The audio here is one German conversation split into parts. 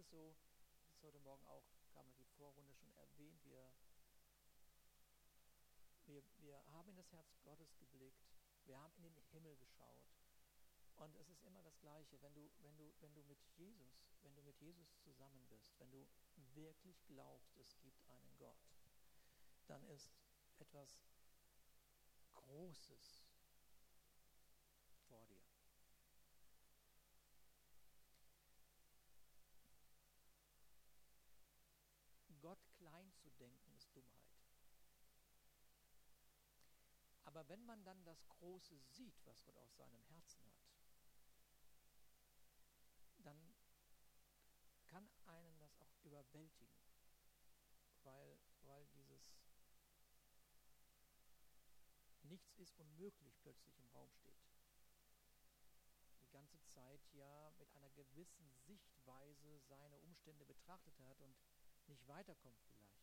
es so, das ist heute Morgen auch, kam in die Vorrunde schon erwähnt, wir, wir, wir haben in das Herz Gottes geblickt, wir haben in den Himmel geschaut. Und es ist immer das Gleiche, wenn du, wenn du, wenn du mit Jesus, wenn du mit Jesus zusammen bist, wenn du wirklich glaubst, es gibt einen Gott, dann ist etwas Großes vor dir. Gott klein zu denken, ist Dummheit. Aber wenn man dann das Große sieht, was Gott aus seinem Herzen hat, dann kann einen das auch überwältigen, weil, weil dieses Nichts ist unmöglich plötzlich im Raum steht. Die ganze Zeit ja mit einer gewissen Sichtweise seine Umstände betrachtet hat und nicht weiterkommt vielleicht.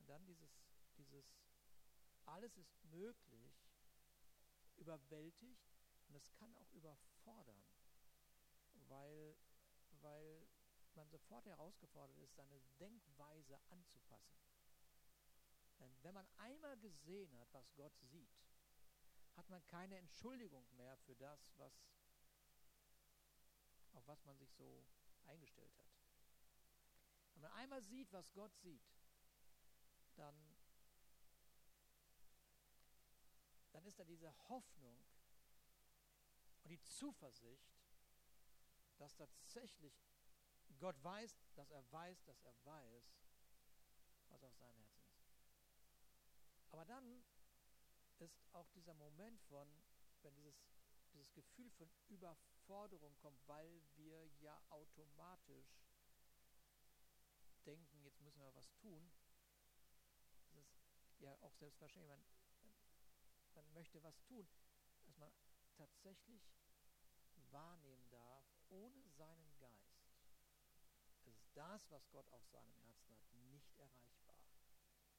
Und dann dieses, dieses alles ist möglich, überwältigt und es kann auch überfordern, weil, weil man sofort herausgefordert ist, seine Denkweise anzupassen. Denn wenn man einmal gesehen hat, was Gott sieht, hat man keine Entschuldigung mehr für das, was, auf was man sich so eingestellt hat. Wenn man einmal sieht, was Gott sieht, dann, dann ist da diese Hoffnung und die Zuversicht, dass tatsächlich Gott weiß, dass er weiß, dass er weiß, was auf seinem Herzen ist. Aber dann ist auch dieser Moment von, wenn dieses, dieses Gefühl von Überforderung kommt, weil wir ja automatisch denken, jetzt müssen wir was tun. Das ist ja auch selbstverständlich, man, möchte was tun, dass man tatsächlich wahrnehmen darf, ohne seinen Geist. Ist das, was Gott auf seinem Herzen hat, nicht erreichbar. Ja.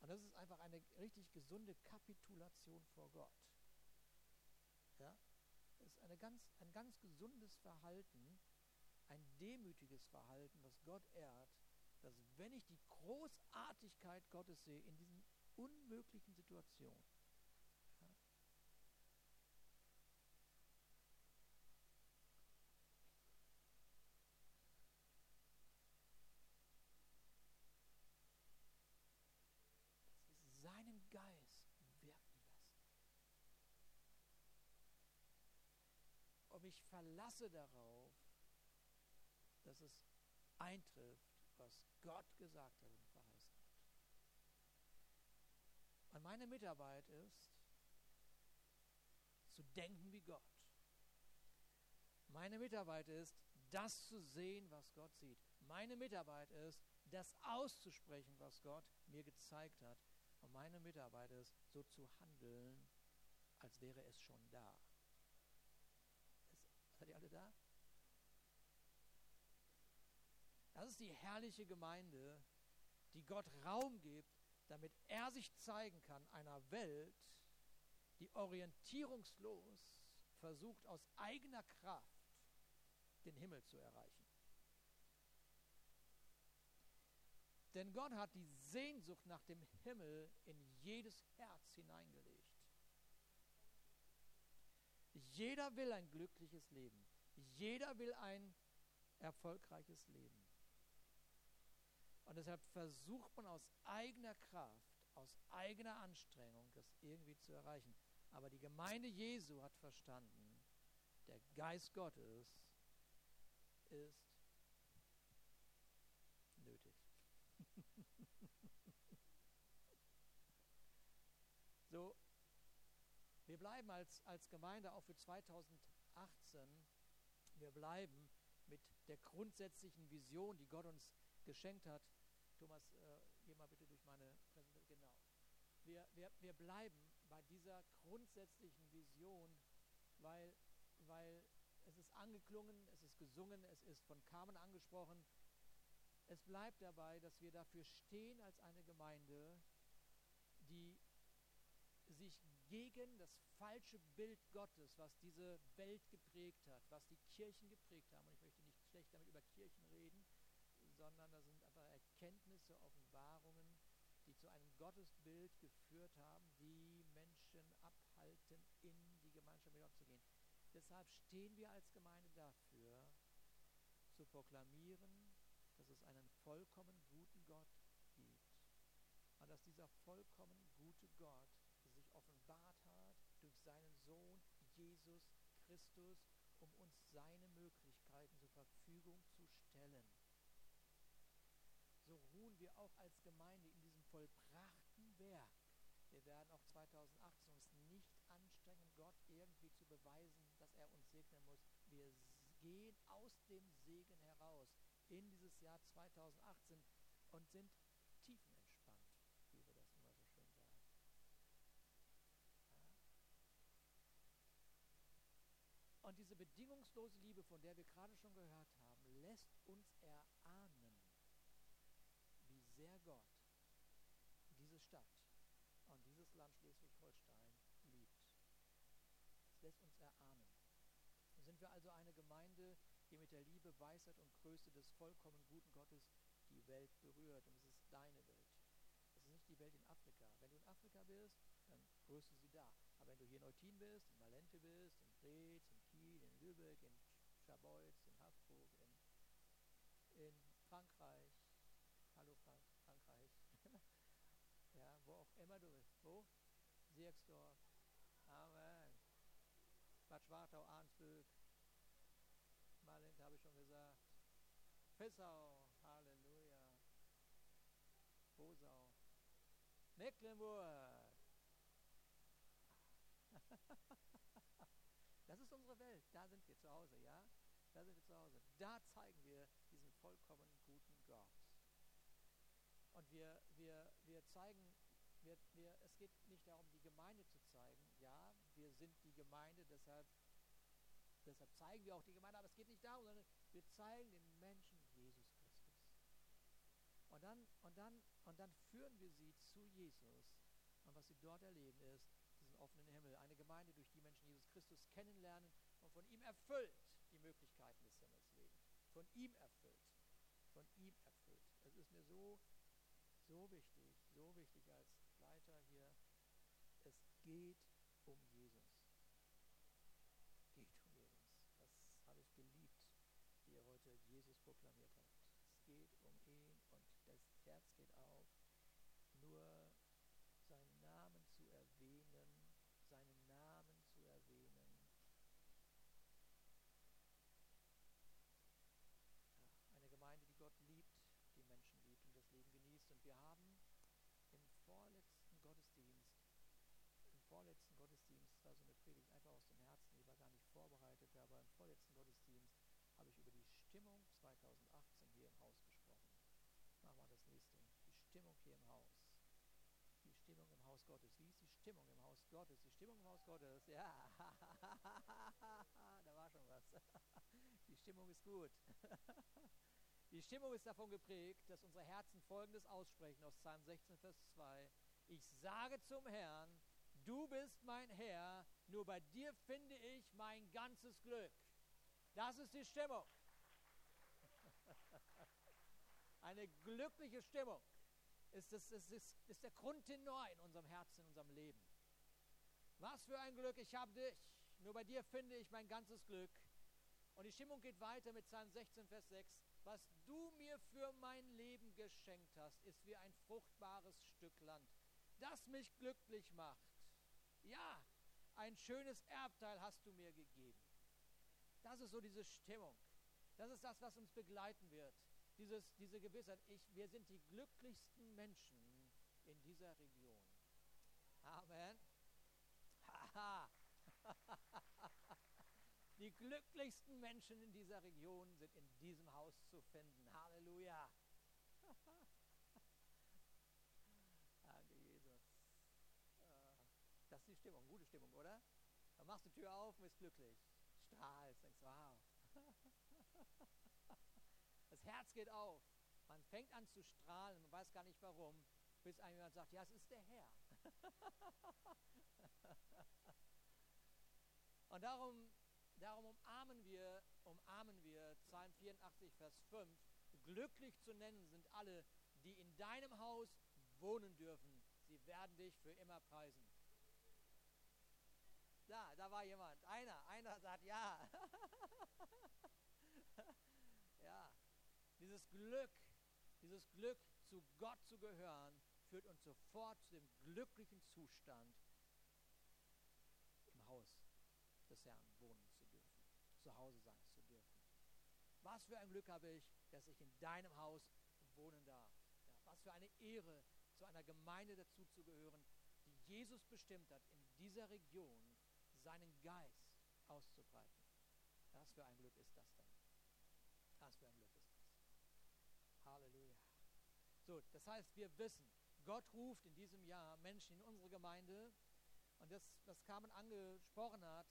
Und das ist einfach eine richtig gesunde Kapitulation vor Gott. Ja? Das ist eine ganz, ein ganz gesundes Verhalten, ein demütiges Verhalten, was Gott ehrt, dass wenn ich die Großartigkeit Gottes sehe in diesen unmöglichen Situationen, ja, seinen Geist wirken lassen. Und ich verlasse darauf, dass es eintrifft, was Gott gesagt hat und meine Mitarbeit ist, zu denken wie Gott. Meine Mitarbeit ist, das zu sehen, was Gott sieht. Meine Mitarbeit ist, das auszusprechen, was Gott mir gezeigt hat. Und meine Mitarbeit ist, so zu handeln, als wäre es schon da. Seid ihr alle da? Das ist die herrliche Gemeinde, die Gott Raum gibt, damit er sich zeigen kann einer Welt, die orientierungslos versucht, aus eigener Kraft den Himmel zu erreichen. Denn Gott hat die Sehnsucht nach dem Himmel in jedes Herz hineingelegt. Jeder will ein glückliches Leben. Jeder will ein erfolgreiches Leben. Und deshalb versucht man aus eigener Kraft, aus eigener Anstrengung, das irgendwie zu erreichen. Aber die Gemeinde Jesu hat verstanden, der Geist Gottes ist nötig. so, wir bleiben als, als Gemeinde auch für 2018, wir bleiben mit der grundsätzlichen Vision, die Gott uns geschenkt hat. Thomas, äh, geh mal bitte durch meine Präsentation. Genau. Wir, wir, wir bleiben bei dieser grundsätzlichen Vision, weil, weil es ist angeklungen, es ist gesungen, es ist von Carmen angesprochen. Es bleibt dabei, dass wir dafür stehen als eine Gemeinde, die sich gegen das falsche Bild Gottes, was diese Welt geprägt hat, was die Kirchen geprägt haben. Und ich möchte nicht schlecht damit über Kirchen reden, sondern da sind einfach Erkenntnisse, Offenbarungen, die zu einem Gottesbild geführt haben, die Menschen abhalten, in die Gemeinschaft mit Gott zu gehen. Deshalb stehen wir als Gemeinde dafür, zu proklamieren, dass es einen vollkommen guten Gott gibt. Und dass dieser vollkommen gute Gott sich offenbart hat durch seinen Sohn Jesus Christus, um uns seine Möglichkeiten zur Verfügung zu stellen. So ruhen wir auch als Gemeinde in diesem vollbrachten Werk. Wir werden auch 2018 uns nicht anstrengen, Gott irgendwie zu beweisen, dass er uns segnen muss. Wir gehen aus dem Segen heraus in dieses Jahr 2018 und sind tiefenentspannt, wie wir das immer so schön sagen. Und diese bedingungslose Liebe, von der wir gerade schon gehört haben, lässt uns erahnen, Gott diese Stadt und dieses Land Schleswig-Holstein liebt. Es lässt uns erahnen. Sind wir also eine Gemeinde, die mit der Liebe, Weisheit und Größe des vollkommen guten Gottes die Welt berührt. Und es ist deine Welt. Es ist nicht die Welt in Afrika. Wenn du in Afrika bist, dann grüßt du sie da. Aber wenn du hier in Eutin bist, in Malente bist, in Preetz, in Kiel, in Lübeck, in Schabolz, in Hafburg, in, in Frankreich, wo auch immer du bist. Wo? Sierksdorf. Amen. Bad Schwartau, Arnsböck, Malent habe ich schon gesagt. Fissau, Halleluja. Bosau. Mecklenburg. Das ist unsere Welt. Da sind wir zu Hause, ja? Da sind wir zu Hause. Da zeigen wir diesen vollkommen guten Gott. Und wir, wir, wir zeigen, wir, wir, es geht nicht darum, die Gemeinde zu zeigen. Ja, wir sind die Gemeinde, deshalb, deshalb zeigen wir auch die Gemeinde, aber es geht nicht darum, sondern wir zeigen den Menschen Jesus Christus. Und dann, und dann, und dann führen wir sie zu Jesus. Und was sie dort erleben ist, diesen offenen Himmel. Eine Gemeinde, durch die Menschen Jesus Christus kennenlernen und von ihm erfüllt die Möglichkeiten des Himmels leben. Von ihm erfüllt. Von ihm erfüllt. Es ist mir so, so wichtig, so wichtig als Leiter hier. Es geht um Jesus. Es geht um Jesus. Das habe ich geliebt, wie ihr heute Jesus proklamiert habt. Es geht um ihn und das Herz geht auf. Nur seinen Namen zu erwähnen, seinen Namen zu erwähnen. Ja, eine Gemeinde, die Gott liebt, die Menschen liebt und das Leben genießt. Und wir haben im vorletzten Gottesdienst, im vorletzten Gottesdienst, das war so eine Predigt einfach aus dem Herzen, die war gar nicht vorbereitet, aber im vorletzten Gottesdienst habe ich über die Stimmung 2018 hier im Haus gesprochen. Machen wir das nächste. Die Stimmung hier im Haus die Stimmung im Haus Gottes. Wie ist die Stimmung im Haus Gottes? Die Stimmung im Haus Gottes, ja, da war schon was. Die Stimmung ist gut. Die Stimmung ist davon geprägt, dass unsere Herzen Folgendes aussprechen aus Psalm 16, Vers 2. Ich sage zum Herrn, du bist mein Herr, nur bei dir finde ich mein ganzes Glück. Das ist die Stimmung. Eine glückliche Stimmung ist, das, ist, ist, ist der Grundtenor in unserem Herzen, in unserem Leben. Was für ein Glück, ich habe dich. Nur bei dir finde ich mein ganzes Glück. Und die Stimmung geht weiter mit Psalm 16, Vers 6. Was du mir für mein Leben geschenkt hast, ist wie ein fruchtbares Stück Land, das mich glücklich macht. Ja, ein schönes Erbteil hast du mir gegeben. Das ist so diese Stimmung. Das ist das, was uns begleiten wird dieses, diese Gewissheit, ich, wir sind die glücklichsten Menschen in dieser Region. Amen. Die glücklichsten Menschen in dieser Region sind in diesem Haus zu finden. Halleluja. Danke, Jesus. Äh, das ist die Stimmung, gute Stimmung, oder? Dann machst du die Tür auf und bist glücklich. Strahlst, denkst, wow. Herz geht auf. Man fängt an zu strahlen, man weiß gar nicht warum, bis einem jemand sagt, ja, es ist der Herr. Und darum, darum umarmen wir, umarmen wir Psalm 84, Vers 5. Glücklich zu nennen sind alle, die in deinem Haus wohnen dürfen. Sie werden dich für immer preisen. Da, da war jemand. Einer, einer sagt ja. Dieses Glück, dieses Glück, zu Gott zu gehören, führt uns sofort zu dem glücklichen Zustand, im Haus des Herrn wohnen zu dürfen, zu Hause sein zu dürfen. Was für ein Glück habe ich, dass ich in deinem Haus wohnen darf. Ja, was für eine Ehre, zu einer Gemeinde dazuzugehören, die Jesus bestimmt hat, in dieser Region seinen Geist auszubreiten. Was für ein Glück ist das denn? Was für ein Glück ist das? Halleluja. So, das heißt, wir wissen, Gott ruft in diesem Jahr Menschen in unsere Gemeinde und das, was Carmen angesprochen hat,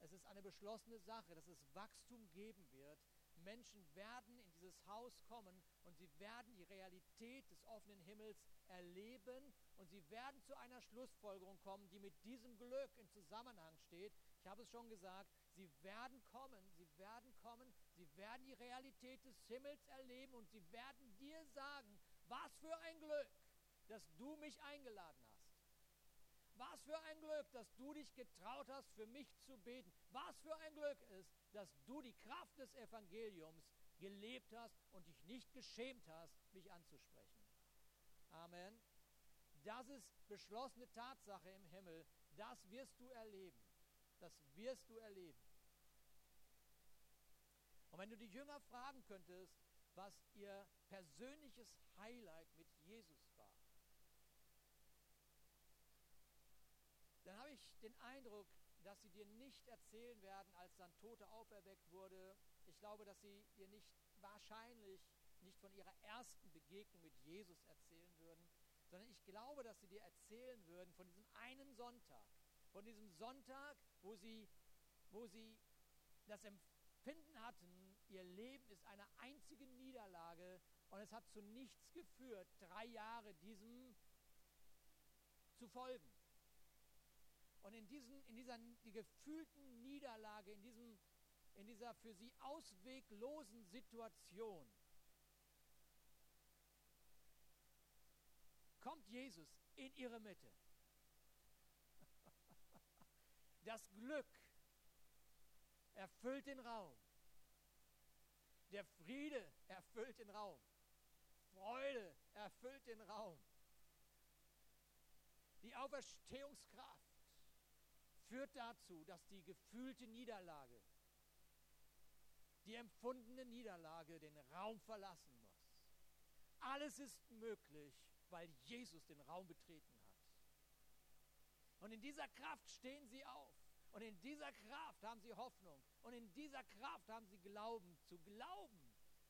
es ist eine beschlossene Sache, dass es Wachstum geben wird. Menschen werden in dieses Haus kommen und sie werden die Realität des offenen Himmels erleben und sie werden zu einer Schlussfolgerung kommen, die mit diesem Glück in Zusammenhang steht. Ich habe es schon gesagt, sie werden kommen, sie werden kommen, sie werden die Realität des Himmels erleben und sie werden dir sagen, was für ein Glück, dass du mich eingeladen hast. Was für ein Glück, dass du dich getraut hast, für mich zu beten. Was für ein Glück ist, dass du die Kraft des Evangeliums gelebt hast und dich nicht geschämt hast, mich anzusprechen. Amen. Das ist beschlossene Tatsache im Himmel. Das wirst du erleben. Das wirst du erleben. Und wenn du die Jünger fragen könntest, was ihr persönliches Highlight mit Jesus war, dann habe ich den Eindruck, dass sie dir nicht erzählen werden, als dann Tote auferweckt wurde. Ich glaube, dass sie dir nicht wahrscheinlich nicht von ihrer ersten Begegnung mit Jesus erzählen würden, sondern ich glaube, dass sie dir erzählen würden von diesem einen Sonntag, von diesem Sonntag, wo sie, wo sie das Empfinden hatten, ihr Leben ist eine einzige Niederlage und es hat zu nichts geführt, drei Jahre diesem zu folgen. Und in, diesen, in dieser die gefühlten Niederlage, in, diesem, in dieser für sie ausweglosen Situation, kommt Jesus in ihre Mitte. Das Glück erfüllt den Raum. Der Friede erfüllt den Raum. Freude erfüllt den Raum. Die Auferstehungskraft führt dazu, dass die gefühlte Niederlage, die empfundene Niederlage den Raum verlassen muss. Alles ist möglich, weil Jesus den Raum betreten hat. Und in dieser Kraft stehen sie auf. Und in dieser Kraft haben sie Hoffnung. Und in dieser Kraft haben sie Glauben, zu glauben,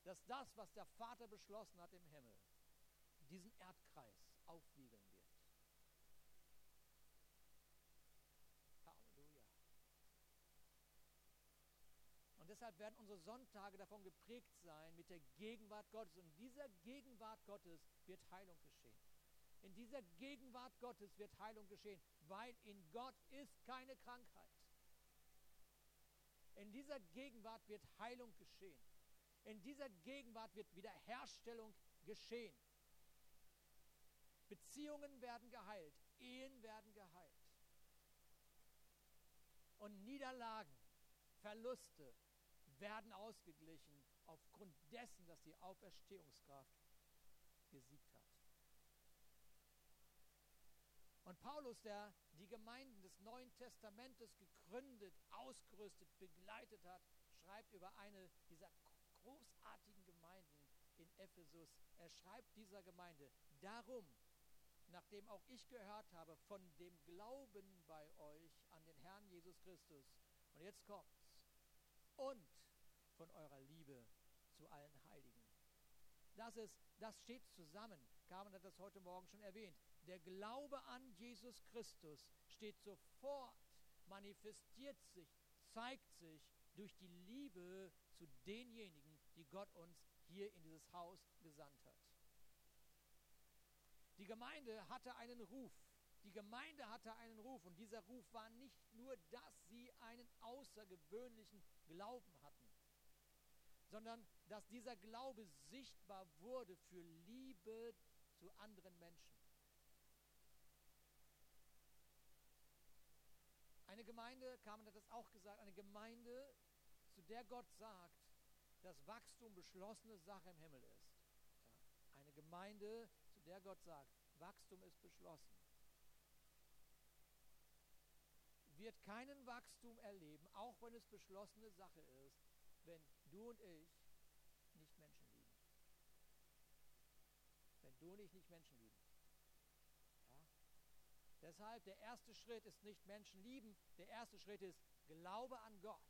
dass das, was der Vater beschlossen hat im Himmel, diesen Erdkreis aufwiegeln wird. Und deshalb werden unsere Sonntage davon geprägt sein mit der Gegenwart Gottes. Und in dieser Gegenwart Gottes wird Heilung geschehen. In dieser Gegenwart Gottes wird Heilung geschehen, weil in Gott ist keine Krankheit. In dieser Gegenwart wird Heilung geschehen. In dieser Gegenwart wird Wiederherstellung geschehen. Beziehungen werden geheilt, Ehen werden geheilt. Und Niederlagen, Verluste, werden ausgeglichen aufgrund dessen, dass die Auferstehungskraft gesiegt hat. Und Paulus, der die Gemeinden des Neuen Testamentes gegründet, ausgerüstet, begleitet hat, schreibt über eine dieser großartigen Gemeinden in Ephesus. Er schreibt dieser Gemeinde, darum, nachdem auch ich gehört habe von dem Glauben bei euch an den Herrn Jesus Christus. Und jetzt kommt's. Und von eurer Liebe zu allen Heiligen. Das, ist, das steht zusammen. Carmen hat das heute Morgen schon erwähnt. Der Glaube an Jesus Christus steht sofort, manifestiert sich, zeigt sich durch die Liebe zu denjenigen, die Gott uns hier in dieses Haus gesandt hat. Die Gemeinde hatte einen Ruf Die Gemeinde hatte einen Ruf und dieser Ruf war nicht nur, dass sie einen außergewöhnlichen Glauben hatten, sondern dass dieser Glaube sichtbar wurde für Liebe zu anderen Menschen. Eine Gemeinde, Carmen hat das auch gesagt, eine Gemeinde, zu der Gott sagt, dass Wachstum beschlossene Sache im Himmel ist. Ja. Eine Gemeinde, zu der Gott sagt, Wachstum ist beschlossen. Wird keinen Wachstum erleben, auch wenn es beschlossene Sache ist, wenn du und ich nicht Menschen lieben. Wenn du und ich nicht Menschen lieben. Deshalb der erste Schritt ist nicht Menschen lieben, der erste Schritt ist Glaube an Gott.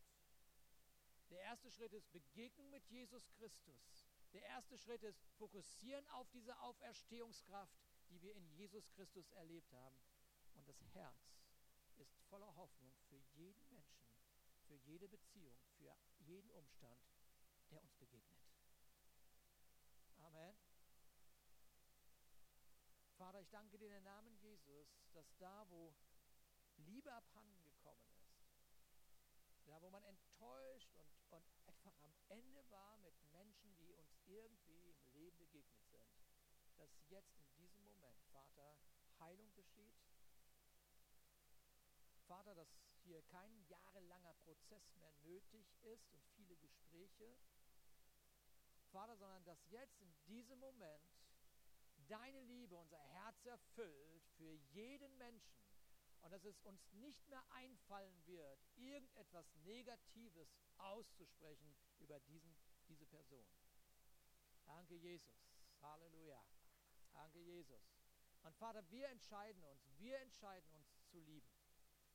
Der erste Schritt ist Begegnung mit Jesus Christus. Der erste Schritt ist Fokussieren auf diese Auferstehungskraft, die wir in Jesus Christus erlebt haben. Und das Herz ist voller Hoffnung für jeden Menschen, für jede Beziehung, für jeden Umstand, der uns begegnet. Amen. Vater, ich danke dir in den Namen Jesus, dass da, wo Liebe abhanden gekommen ist, da, wo man enttäuscht und, und einfach am Ende war mit Menschen, die uns irgendwie im Leben begegnet sind, dass jetzt in diesem Moment, Vater, Heilung geschieht. Vater, dass hier kein jahrelanger Prozess mehr nötig ist und viele Gespräche. Vater, sondern dass jetzt in diesem Moment deine Liebe unser Herz erfüllt für jeden Menschen und dass es uns nicht mehr einfallen wird, irgendetwas Negatives auszusprechen über diesen, diese Person. Danke, Jesus. Halleluja. Danke, Jesus. Und Vater, wir entscheiden uns, wir entscheiden uns zu lieben,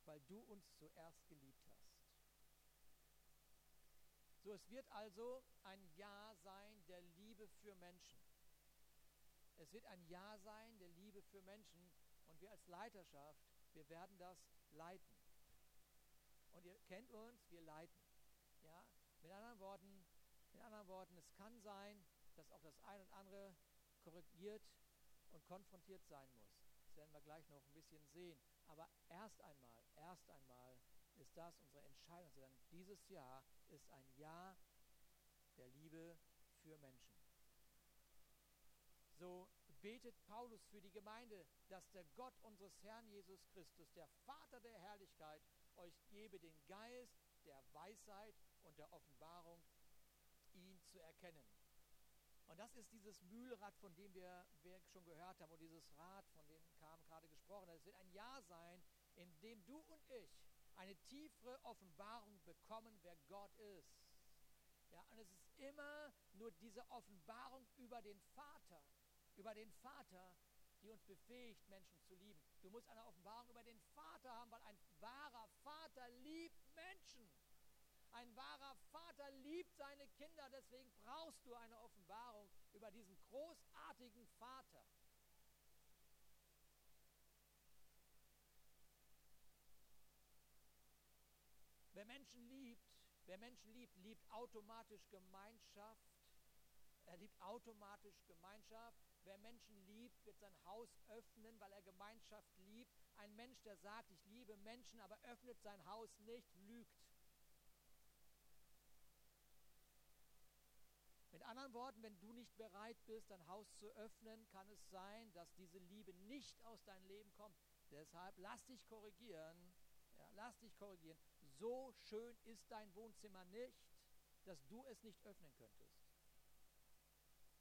weil du uns zuerst geliebt hast. So, es wird also ein Ja sein der Liebe für Menschen. Es wird ein Ja sein der Liebe für Menschen und wir als Leiterschaft, wir werden das leiten. Und ihr kennt uns, wir leiten. Ja? Mit anderen Worten, mit anderen Worten, es kann sein, dass auch das ein und andere korrigiert und konfrontiert sein muss. Das werden wir gleich noch ein bisschen sehen. Aber erst einmal, erst einmal ist das unsere Entscheidung. Dieses Jahr ist ein Jahr der Liebe für Menschen. So betet Paulus für die Gemeinde, dass der Gott unseres Herrn Jesus Christus, der Vater der Herrlichkeit, euch gebe den Geist der Weisheit und der Offenbarung, ihn zu erkennen. Und das ist dieses Mühlrad, von dem wir, wir schon gehört haben, und dieses Rad, von dem kam gerade gesprochen. Es wird ein Jahr sein, in dem du und ich eine tiefere Offenbarung bekommen, wer Gott ist. Ja, und es ist immer nur diese Offenbarung über den Vater, über den Vater, die uns befähigt, Menschen zu lieben. Du musst eine Offenbarung über den Vater haben, weil ein wahrer Vater liebt Menschen. Ein wahrer Vater liebt seine Kinder, deswegen brauchst du eine Offenbarung über diesen großartigen Vater. Wer Menschen liebt, wer Menschen liebt, liebt automatisch Gemeinschaft. Er liebt automatisch Gemeinschaft. Wer Menschen liebt, wird sein Haus öffnen, weil er Gemeinschaft liebt. Ein Mensch, der sagt, ich liebe Menschen, aber öffnet sein Haus nicht, lügt. Mit anderen Worten, wenn du nicht bereit bist, dein Haus zu öffnen, kann es sein, dass diese Liebe nicht aus deinem Leben kommt. Deshalb lass dich korrigieren. Ja, lass dich korrigieren. So schön ist dein Wohnzimmer nicht, dass du es nicht öffnen könntest.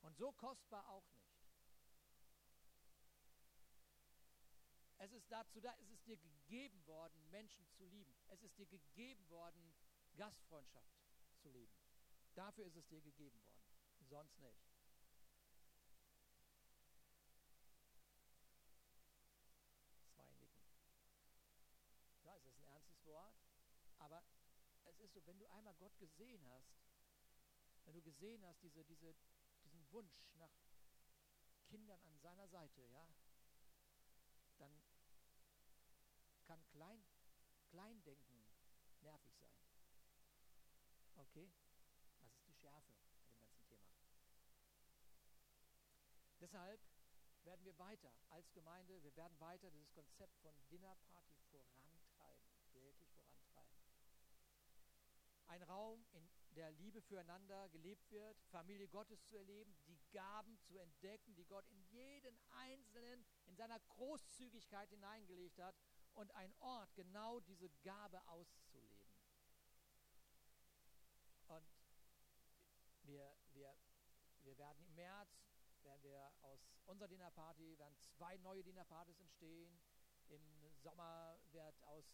Und so kostbar auch nicht. Es ist dazu da, es ist dir gegeben worden, Menschen zu lieben. Es ist dir gegeben worden, Gastfreundschaft zu leben. Dafür ist es dir gegeben worden sonst nicht. Zwei nicken. Ja, es ist ein ernstes Wort, aber es ist so, wenn du einmal Gott gesehen hast, wenn du gesehen hast, diese, diese, Wunsch nach Kindern an seiner Seite, ja, dann kann Klein, Kleindenken nervig sein. Okay? Das ist die Schärfe. Deshalb, werden wir weiter als Gemeinde, wir werden weiter dieses Konzept von Dinnerparty vorantreiben, wirklich vorantreiben. Ein Raum, in der Liebe füreinander gelebt wird, Familie Gottes zu erleben, die Gaben zu entdecken, die Gott in jeden Einzelnen in seiner Großzügigkeit hineingelegt hat und ein Ort, genau diese Gabe auszuleben. Und wir, wir, wir werden im März, werden wir aus unserer Dinnerparty, werden zwei neue Dinnerpartys entstehen. Im Sommer wird aus,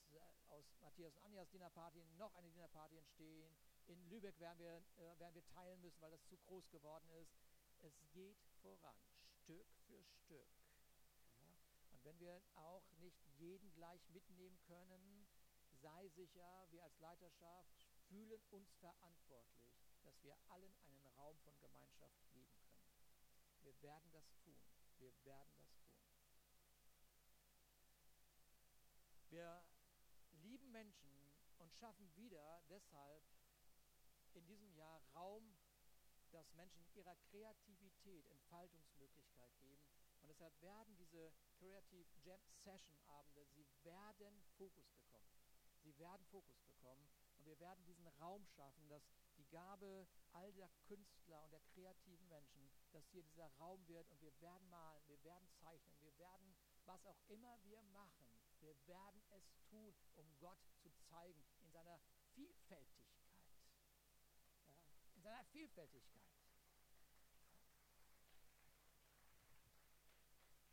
aus Matthias und Anjas Dinnerparty noch eine Dinnerparty entstehen. In Lübeck werden wir, äh, werden wir teilen müssen, weil das zu groß geworden ist. Es geht voran, Stück für Stück. Ja? Und wenn wir auch nicht jeden gleich mitnehmen können, sei sicher, wir als Leiterschaft fühlen uns verantwortlich, dass wir allen einen Raum von Gemeinschaft geben können. Wir werden das tun. Wir werden das tun. Wir lieben Menschen und schaffen wieder deshalb in diesem Jahr Raum, dass Menschen ihrer Kreativität Entfaltungsmöglichkeit geben. Und deshalb werden diese Creative Jam Session Abende, sie werden Fokus bekommen. Sie werden Fokus bekommen und wir werden diesen Raum schaffen, dass die Gabe all der Künstler und der kreativen Menschen, dass hier dieser Raum wird und wir werden malen, wir werden zeichnen, wir werden, was auch immer wir machen, wir werden es tun, um Gott zu zeigen in seiner Vielfältigkeit. Seiner Vielfältigkeit.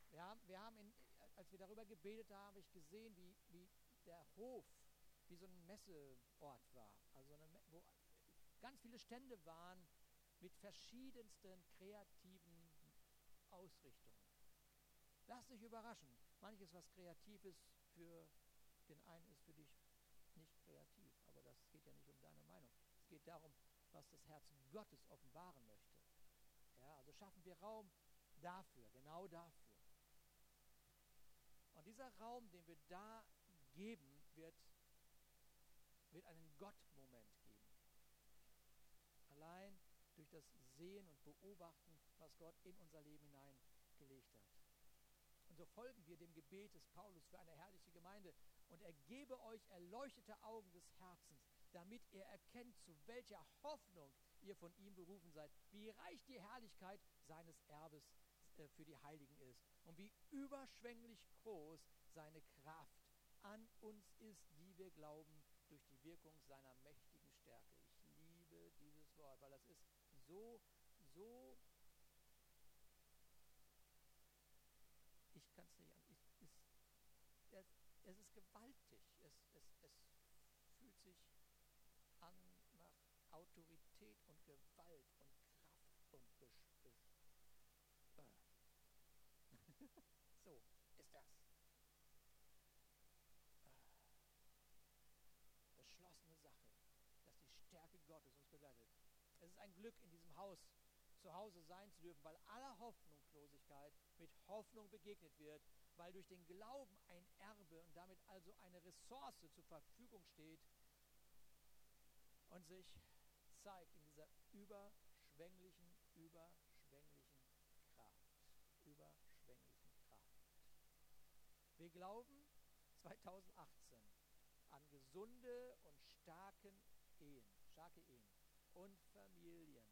Wir haben, wir haben in, als wir darüber gebetet haben, habe ich gesehen, wie, wie der Hof wie so ein Messeort war. Also eine, wo ganz viele Stände waren mit verschiedensten kreativen Ausrichtungen. Lass dich überraschen. Manches, was kreativ ist, für den einen ist für dich nicht kreativ. Aber das geht ja nicht um deine Meinung. Es geht darum, was das Herz Gottes offenbaren möchte. Ja, also schaffen wir Raum dafür, genau dafür. Und dieser Raum, den wir da geben, wird, wird einen Gott-Moment geben. Allein durch das Sehen und Beobachten, was Gott in unser Leben hineingelegt hat. Und so folgen wir dem Gebet des Paulus für eine herrliche Gemeinde. Und er gebe euch erleuchtete Augen des Herzens, damit ihr erkennt, zu welcher Hoffnung ihr von ihm berufen seid, wie reich die Herrlichkeit seines Erbes äh, für die Heiligen ist und wie überschwänglich groß seine Kraft an uns ist, die wir glauben, durch die Wirkung seiner mächtigen Stärke. Ich liebe dieses Wort, weil das ist so, so ich kann es nicht an. Ich, es, es, es ist gewaltig. Es, es, es fühlt sich Autorität und Gewalt und Kraft und Besch, äh. So ist das. Äh. Beschlossene Sache, dass die Stärke Gottes uns begleitet. Es ist ein Glück in diesem Haus zu Hause sein zu dürfen, weil aller Hoffnungslosigkeit mit Hoffnung begegnet wird, weil durch den Glauben ein Erbe und damit also eine Ressource zur Verfügung steht und sich zeigt in dieser überschwänglichen, überschwänglichen Kraft. Überschwänglichen Kraft. Wir glauben 2018 an gesunde und starken Ehen, starke Ehen und Familien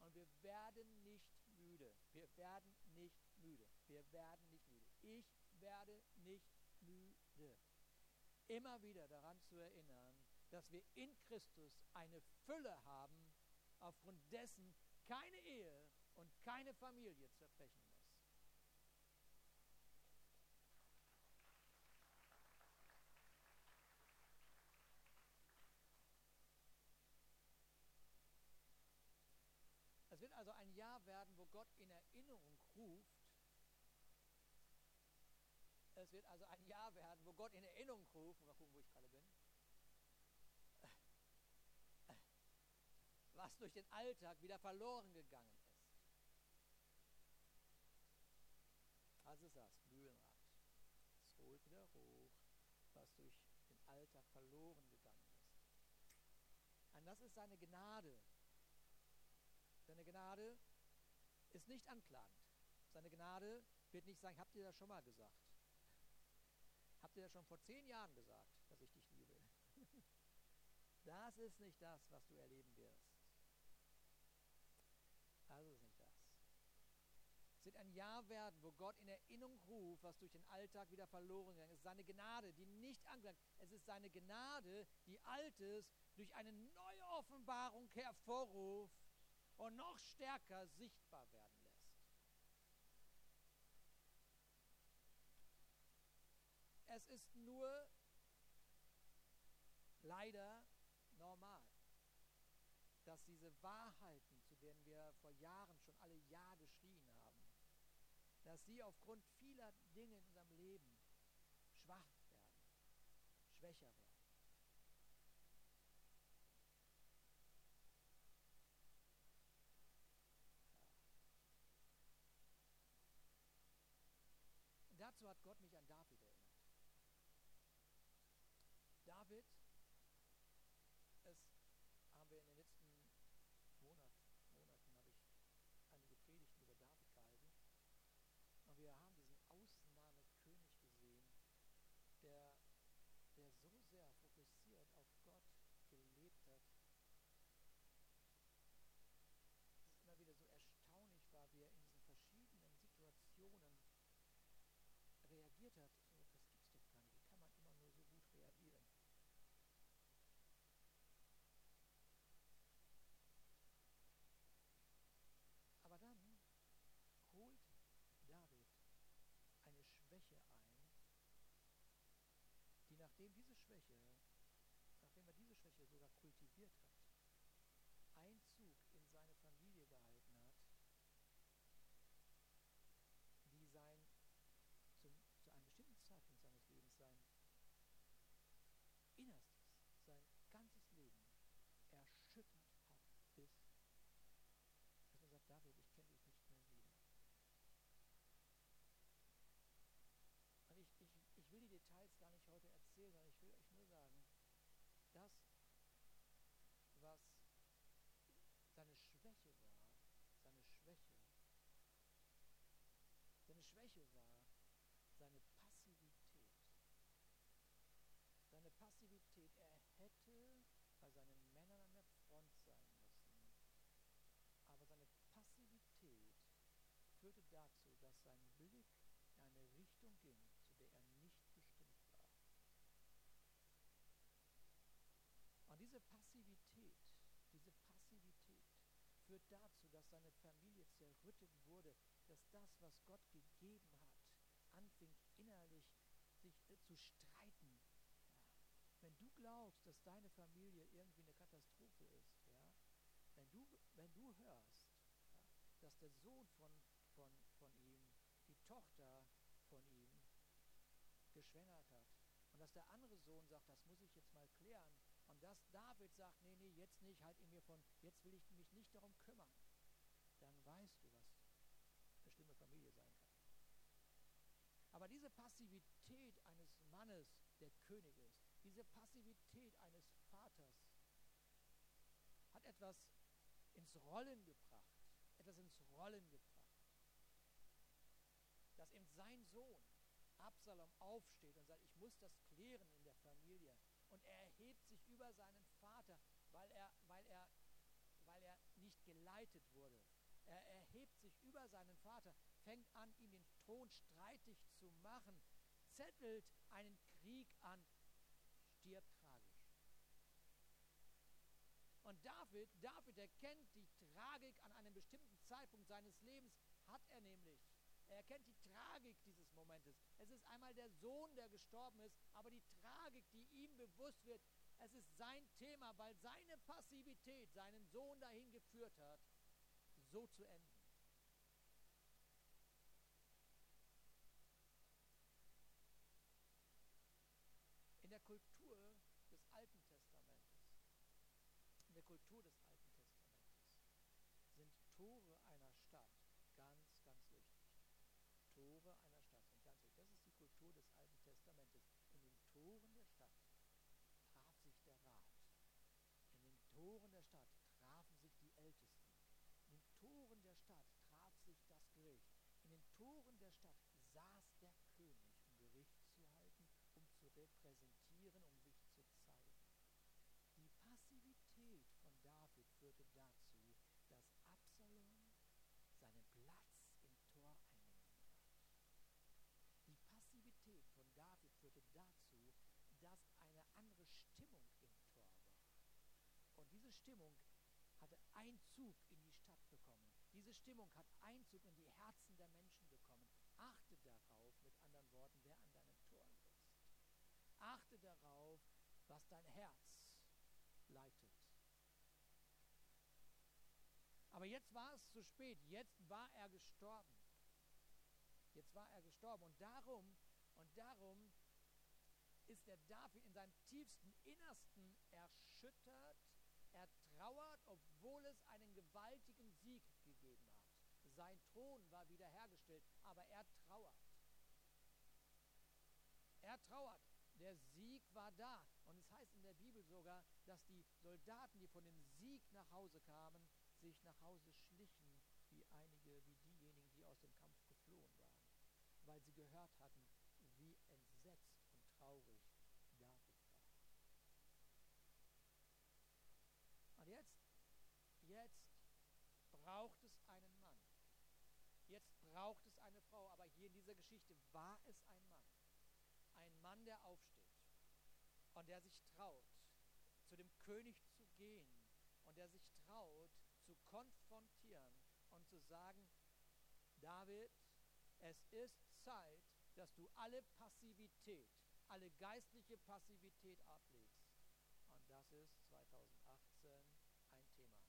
und wir werden nicht müde. Wir werden nicht müde. Wir werden nicht müde. Ich werde nicht müde. Immer wieder daran zu erinnern, dass wir in Christus eine Fülle haben, aufgrund dessen keine Ehe und keine Familie zerbrechen muss. Es wird also ein Jahr werden, wo Gott in Erinnerung ruft. Es wird also ein Jahr werden, wo Gott in Erinnerung ruft. Mal gucken, wo ich gerade bin. Was durch den Alltag wieder verloren gegangen ist. Was ist das? Mühlenrad. Es holt wieder hoch, was durch den Alltag verloren gegangen ist. Und das ist seine Gnade, seine Gnade ist nicht anklagend. Seine Gnade wird nicht sagen, habt ihr das schon mal gesagt? Habt ihr das schon vor zehn Jahren gesagt, dass ich dich liebe? Das ist nicht das, was du erleben wirst. Das ist nicht das. Es wird ein Jahr werden, wo Gott in Erinnerung ruft, was durch den Alltag wieder verloren gegangen ist. Seine Gnade, die nicht angelangt. Es ist seine Gnade, die Altes durch eine neue Offenbarung hervorruft und noch stärker sichtbar werden lässt. Es ist nur leider normal, dass diese Wahrheiten, zu denen wir vor Jahren schon alle Ja geschrien haben, dass sie aufgrund vieler Dinge in unserem Leben schwach werden, schwächer werden. Dazu hat Gott mich an David erinnert. David es haben wir in den letzten Monat, Monaten habe ich einige Predigten über David gehalten. Und wir haben diesen Ausnahmekönig gesehen, der, der so sehr fokussiert auf Gott gelebt hat, dass es immer wieder so erstaunlich war, wie er in diesen verschiedenen Situationen reagiert hat. So, das gibt's doch gar nicht. Wie kann man immer nur so gut reagieren? Aber dann holt David eine Schwäche ein, die nachdem diese Schwäche, nachdem er diese Schwäche sogar kultiviert hat, Einzug in seine Familie gehalten hat, die sein zum, zu einem bestimmten Zeitpunkt seines Lebens sein Innerstes, sein ganzes Leben erschüttert hat bis dass man sagt, David, ich kenne dich nicht mehr wieder. Und ich, ich, ich will die Details gar nicht heute erzählen, sondern ich will euch nur sagen, das, was seine Schwäche war, seine Schwäche, seine Schwäche war seine Passivität. Seine Passivität, er hätte bei seinen Männern an der Front sein müssen, aber seine Passivität führte dazu, dass sein Blick in eine Richtung ging, zu der er nicht bestimmt war. Und diese Passivität, diese Passivität führt dazu, dass seine Familie zerrüttet wurde, dass das, was Gott gegeben hat, anfing innerlich sich äh, zu streiten. Ja. Wenn du glaubst, dass deine Familie irgendwie eine Katastrophe ist, ja, wenn du, wenn du hörst, ja, dass der Sohn von, von, von ihm die Tochter von ihm geschwängert hat und dass der andere Sohn sagt, das muss ich jetzt mal klären und dass David sagt, nee, nee, jetzt nicht, halt in mir von, jetzt will ich mich nicht darum kümmern, weißt du, was eine schlimme Familie sein kann. Aber diese Passivität eines Mannes, der König ist, diese Passivität eines Vaters, hat etwas ins Rollen gebracht, etwas ins Rollen gebracht, dass eben sein Sohn Absalom aufsteht und sagt, ich muss das klären in der Familie. Und er erhebt sich über seinen Vater, weil er, weil er, weil er nicht geleitet wurde. Er erhebt sich über seinen Vater, fängt an, ihm den Thron streitig zu machen, zettelt einen Krieg an, stirbt tragisch. Und David, David erkennt die Tragik an einem bestimmten Zeitpunkt seines Lebens, hat er nämlich. Er erkennt die Tragik dieses Momentes. Es ist einmal der Sohn, der gestorben ist, aber die Tragik, die ihm bewusst wird, es ist sein Thema, weil seine Passivität seinen Sohn dahin geführt hat, so zu enden. In der Kultur des Alten Testamentes, in der Kultur des Alten Testamentes sind Tore einer Stadt ganz, ganz wichtig. Tore einer Stadt sind ganz wichtig. Das ist die Kultur des Alten Testamentes. In den Toren der Stadt traf sich der Rat. In den Toren der Stadt trafen sich die Ältesten. In den Toren der Stadt traf sich das Gericht. In den Toren der Stadt saß der König, um Gericht zu halten, um zu repräsentieren, um sich zu zeigen. Die Passivität von David führte dazu, dass Absalom seinen Platz im Tor eingenommen hat. Die Passivität von David führte dazu, dass eine andere Stimmung im Tor war. Und diese Stimmung hatte Einzug in die. Diese Stimmung hat Einzug in die Herzen der Menschen bekommen. Achte darauf, mit anderen Worten, wer an deinem Tor sitzt. Achte darauf, was dein Herz leitet. Aber jetzt war es zu spät. Jetzt war er gestorben. Jetzt war er gestorben. Und darum, und darum ist der David in seinem tiefsten Innersten erschüttert. Er trauert, obwohl es einen gewaltigen Sieg hat. Sein Thron war wiederhergestellt, aber er trauert. Er trauert. Der Sieg war da. Und es heißt in der Bibel sogar, dass die Soldaten, die von dem Sieg nach Hause kamen, sich nach Hause schlichen, wie einige, wie diejenigen, die aus dem Kampf geflohen waren, weil sie gehört hatten, wie entsetzt und traurig David war. Und jetzt, jetzt braucht es einen Mann. Jetzt braucht es eine Frau, aber hier in dieser Geschichte war es ein Mann. Ein Mann, der aufsteht und der sich traut, zu dem König zu gehen und der sich traut, zu konfrontieren und zu sagen, David, es ist Zeit, dass du alle Passivität, alle geistliche Passivität ablegst. Und das ist 2018 ein Thema.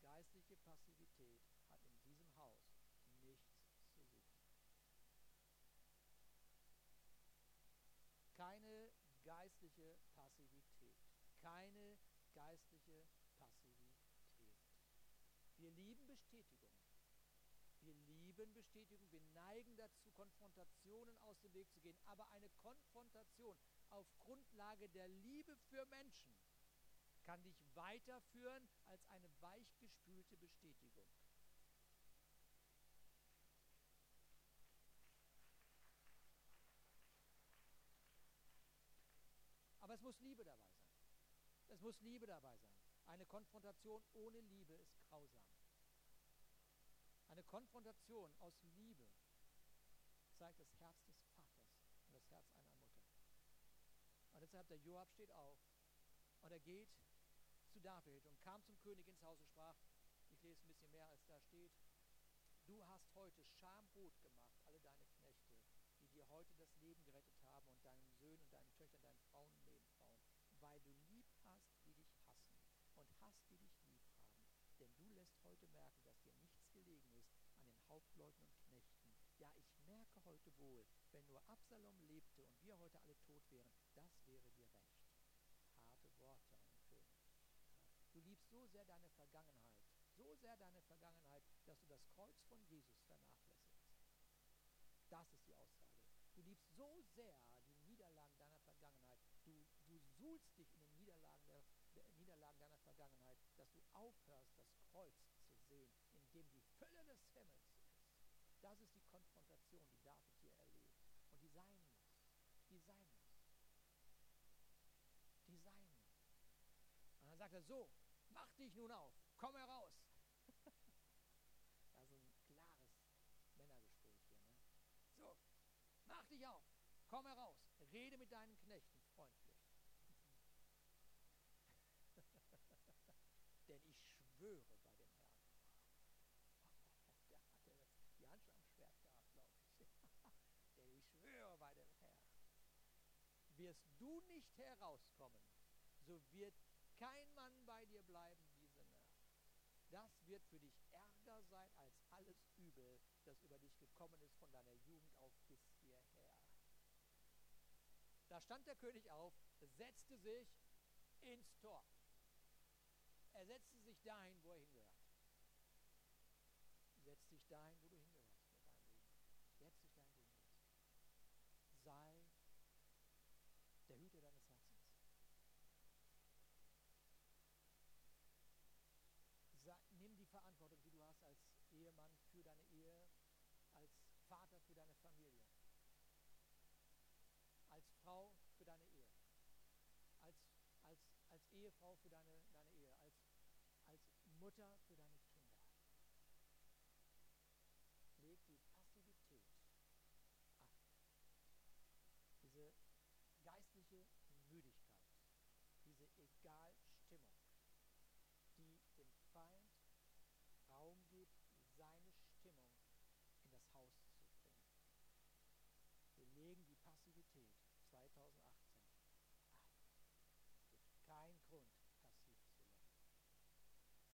Geistliche Passivität hat in diesem Haus nichts zu suchen. Keine geistliche Passivität. Keine geistliche Passivität. Wir lieben Bestätigung. Wir lieben Bestätigung. Wir neigen dazu, Konfrontationen aus dem Weg zu gehen. Aber eine Konfrontation auf Grundlage der Liebe für Menschen kann dich weiterführen als eine weichgespülte Bestätigung. Muss Liebe dabei sein. Es muss Liebe dabei sein. Eine Konfrontation ohne Liebe ist grausam. Eine Konfrontation aus Liebe zeigt das Herz des Vaters und das Herz einer Mutter. Und deshalb der Joab steht auf und er geht zu David und kam zum König ins Haus und sprach, ich lese ein bisschen mehr als da steht, du hast heute schamrot gemacht, alle deine Knechte, die dir heute das Leben gerettet haben und deinen Söhnen und deinen Töchtern, deinen Frauen und Nebenfrauen, weil du lieb hast, die dich hassen und hast, die dich lieb haben. Lässt heute merken, dass dir nichts gelegen ist an den Hauptleuten und Knechten. Ja, ich merke heute wohl, wenn nur Absalom lebte und wir heute alle tot wären, das wäre dir recht. Harte Worte den König. Du liebst so sehr deine Vergangenheit, so sehr deine Vergangenheit, dass du das Kreuz von Jesus vernachlässigst. Das ist die Aussage. Du liebst so sehr die Niederlagen deiner Vergangenheit. Du, du suhlst dich in den Niederlagen der, der Niederlagen deiner Vergangenheit, dass du aufhörst, das Kreuz zu sehen, in dem die Fülle des Himmels ist. Das ist die Konfrontation, die David hier erlebt und die sein muss. Die sein muss. Die sein muss. Und dann sagt er so, mach dich nun auf, komm heraus. das ist ein klares Männergespräch hier. Ne? So, mach dich auf, komm heraus, rede mit deinen Knechten freundlich. Denn ich schwöre bei dem Herrn. Der hatte die Hand schon am Schwert gehabt, glaube ich. Denn ich schwöre bei dem Herrn. Wirst du nicht herauskommen, so wird kein Mann bei dir bleiben diese Nacht. Das wird für dich ärger sein als alles Übel, das über dich gekommen ist von deiner Jugend auf bis hierher. Da stand der König auf, setzte sich ins Tor. Er setzte sich dahin, wo er hingehört. Setz dich dahin, Frau für deine Ehe. Als, als, als Ehefrau für deine, deine Ehe. Als, als Mutter für deine Ehe.